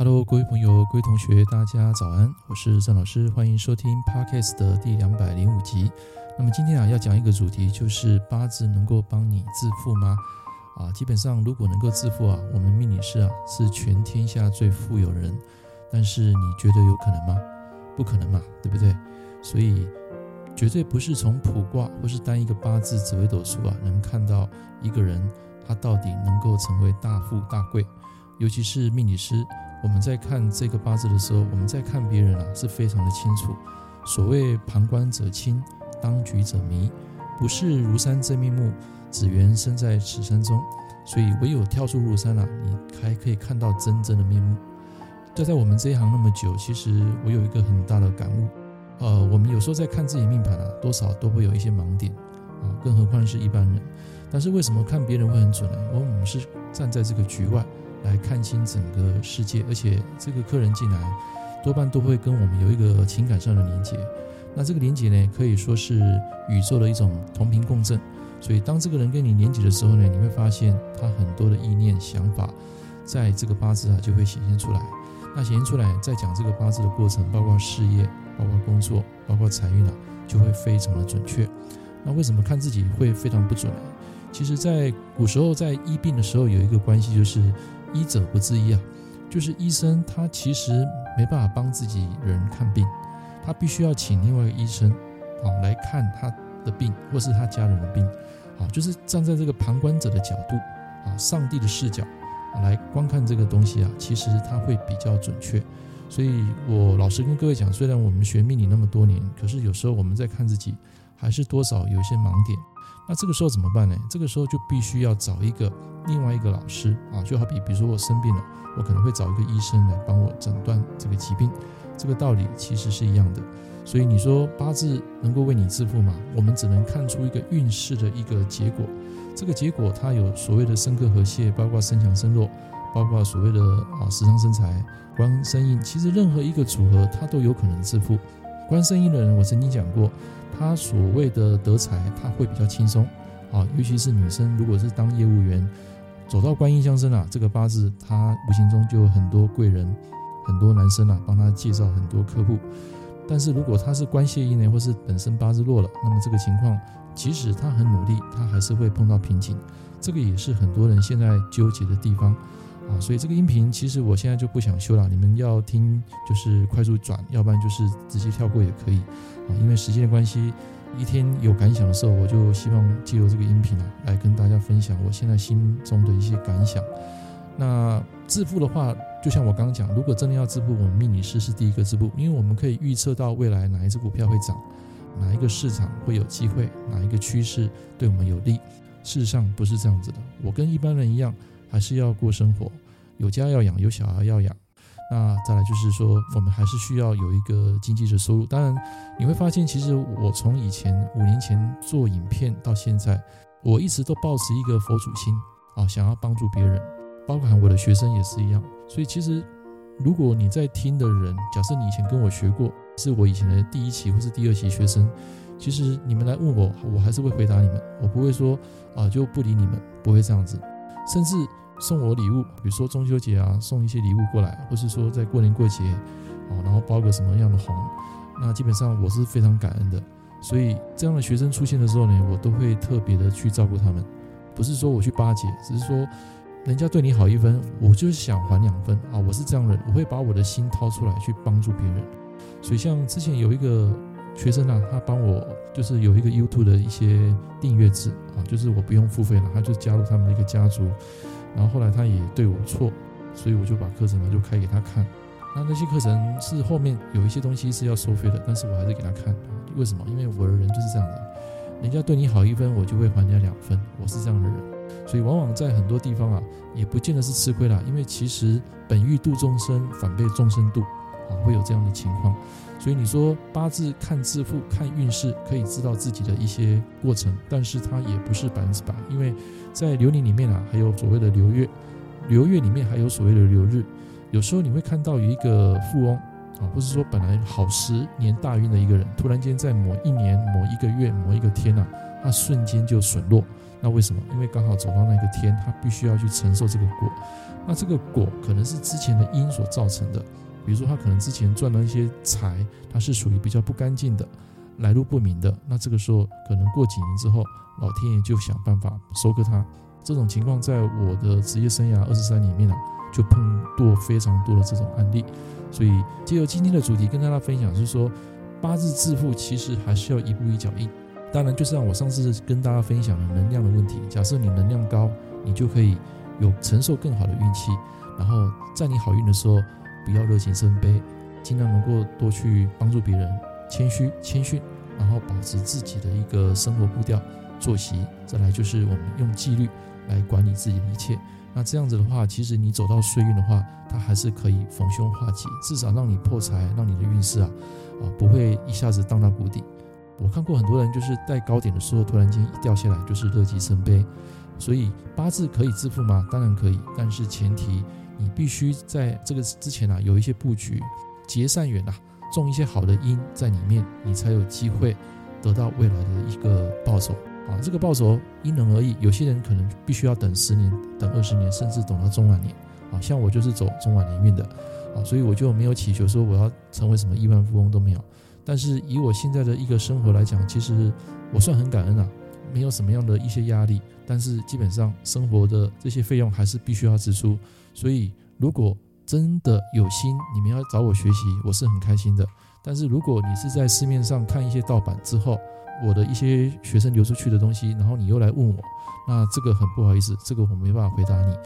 Hello，各位朋友、各位同学，大家早安，我是郑老师，欢迎收听 Podcast 的第两百零五集。那么今天啊，要讲一个主题，就是八字能够帮你致富吗？啊，基本上如果能够致富啊，我们命理师啊是全天下最富有人。但是你觉得有可能吗？不可能嘛，对不对？所以绝对不是从卜卦或是单一个八字紫微斗数啊，能看到一个人他到底能够成为大富大贵。尤其是命理师，我们在看这个八字的时候，我们在看别人啊是非常的清楚。所谓旁观者清，当局者迷，不是庐山真面目，只缘身在此山中。所以唯有跳出庐山啊，你才可以看到真正的面目。就在我们这一行那么久，其实我有一个很大的感悟。呃，我们有时候在看自己命盘啊，多少都会有一些盲点啊，更何况是一般人。但是为什么看别人会很准呢？因为我们是站在这个局外来看清整个世界，而且这个客人进来多半都会跟我们有一个情感上的连接。那这个连接呢，可以说是宇宙的一种同频共振。所以当这个人跟你连接的时候呢，你会发现他很多的意念想法，在这个八字啊就会显现出来。那显现出来，在讲这个八字的过程，包括事业、包括工作、包括财运啊，就会非常的准确。那为什么看自己会非常不准呢？其实，在古时候在医病的时候，有一个关系就是医者不自医啊，就是医生他其实没办法帮自己人看病，他必须要请另外一个医生啊来看他的病，或是他家人的病啊，就是站在这个旁观者的角度啊，上帝的视角。来观看这个东西啊，其实他会比较准确。所以我老实跟各位讲，虽然我们学命理那么多年，可是有时候我们在看自己，还是多少有一些盲点。那这个时候怎么办呢？这个时候就必须要找一个另外一个老师啊，就好比比如说我生病了，我可能会找一个医生来帮我诊断这个疾病。这个道理其实是一样的。所以你说八字能够为你致富吗？我们只能看出一个运势的一个结果。这个结果它有所谓的生克和泄，包括身强身弱，包括所谓的啊食伤生财、官生印。其实任何一个组合，它都有可能致富。官生印的人，我曾经讲过，他所谓的德才，他会比较轻松啊。尤其是女生，如果是当业务员，走到观音相生啊，这个八字他无形中就有很多贵人，很多男生啊帮他介绍很多客户。但是如果他是官泄印呢，或是本身八字弱了，那么这个情况。即使他很努力，他还是会碰到瓶颈，这个也是很多人现在纠结的地方啊。所以这个音频其实我现在就不想修了，你们要听就是快速转，要不然就是直接跳过也可以啊。因为时间的关系，一天有感想的时候，我就希望借由这个音频啊，来跟大家分享我现在心中的一些感想。那致富的话，就像我刚刚讲，如果真的要致富，我们命理师是第一个致富，因为我们可以预测到未来哪一只股票会涨。哪一个市场会有机会？哪一个趋势对我们有利？事实上不是这样子的。我跟一般人一样，还是要过生活，有家要养，有小孩要养。那再来就是说，我们还是需要有一个经济的收入。当然，你会发现，其实我从以前五年前做影片到现在，我一直都抱持一个佛祖心啊，想要帮助别人，包含我的学生也是一样。所以，其实如果你在听的人，假设你以前跟我学过。是我以前的第一期或是第二期学生，其实你们来问我，我还是会回答你们，我不会说啊就不理你们，不会这样子。甚至送我礼物，比如说中秋节啊，送一些礼物过来，或是说在过年过节啊，然后包个什么样的红，那基本上我是非常感恩的。所以这样的学生出现的时候呢，我都会特别的去照顾他们，不是说我去巴结，只是说人家对你好一分，我就是想还两分啊。我是这样的人，我会把我的心掏出来去帮助别人。所以像之前有一个学生啊，他帮我就是有一个 YouTube 的一些订阅制啊，就是我不用付费了，他就加入他们的一个家族。然后后来他也对我错，所以我就把课程呢就开给他看。那那些课程是后面有一些东西是要收费的，但是我还是给他看。为什么？因为我的人就是这样的，人家对你好一分，我就会还人家两分，我是这样的人。所以往往在很多地方啊，也不见得是吃亏了，因为其实本欲度众生，反被众生度。啊，会有这样的情况，所以你说八字看致富、看运势，可以知道自己的一些过程，但是它也不是百分之百，因为在流年里面啊，还有所谓的流月，流月里面还有所谓的流日，有时候你会看到有一个富翁啊，或是说本来好十年大运的一个人，突然间在某一年、某一个月、某一个天呐、啊，他瞬间就损落，那为什么？因为刚好走到那个天，他必须要去承受这个果。那这个果可能是之前的因所造成的，比如说他可能之前赚了一些财，他是属于比较不干净的，来路不明的。那这个时候可能过几年之后，老天爷就想办法收割他。这种情况在我的职业生涯二十三里面啊，就碰到非常多的这种案例。所以借由今天的主题跟大家分享，是说八字致富其实还是要一步一脚印。当然，就是像我上次跟大家分享的能量的问题。假设你能量高，你就可以有承受更好的运气。然后在你好运的时候，不要热情生悲，尽量能够多去帮助别人，谦虚谦逊，然后保持自己的一个生活步调、作息。再来就是我们用纪律来管理自己的一切。那这样子的话，其实你走到岁运的话，它还是可以逢凶化吉，至少让你破财，让你的运势啊啊不会一下子荡到谷底。我看过很多人，就是在高点的时候，突然间一掉下来，就是乐极生悲。所以八字可以致富吗？当然可以，但是前提你必须在这个之前啊，有一些布局，结善缘啊，种一些好的因在里面，你才有机会得到未来的一个报酬啊。这个报酬因人而异，有些人可能必须要等十年、等二十年，甚至等到中晚年啊。像我就是走中晚年运的啊，所以我就没有祈求说我要成为什么亿万富翁都没有。但是以我现在的一个生活来讲，其实我算很感恩啊，没有什么样的一些压力。但是基本上生活的这些费用还是必须要支出。所以如果真的有心，你们要找我学习，我是很开心的。但是如果你是在市面上看一些盗版之后，我的一些学生流出去的东西，然后你又来问我，那这个很不好意思，这个我没办法回答你。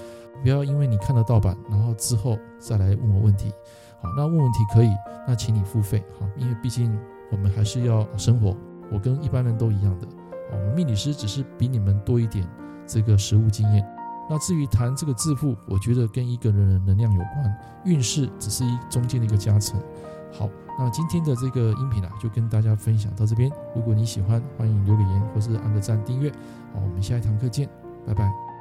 不要因为你看了盗版，然后之后再来问我问题。好，那问问题可以，那请你付费。好，因为毕竟我们还是要生活，我跟一般人都一样的。我们命理师只是比你们多一点这个实物经验。那至于谈这个致富，我觉得跟一个人的能量有关，运势只是一中间的一个加成。好，那今天的这个音频啊，就跟大家分享到这边。如果你喜欢，欢迎留个言或是按个赞订阅。好，我们下一堂课见，拜拜。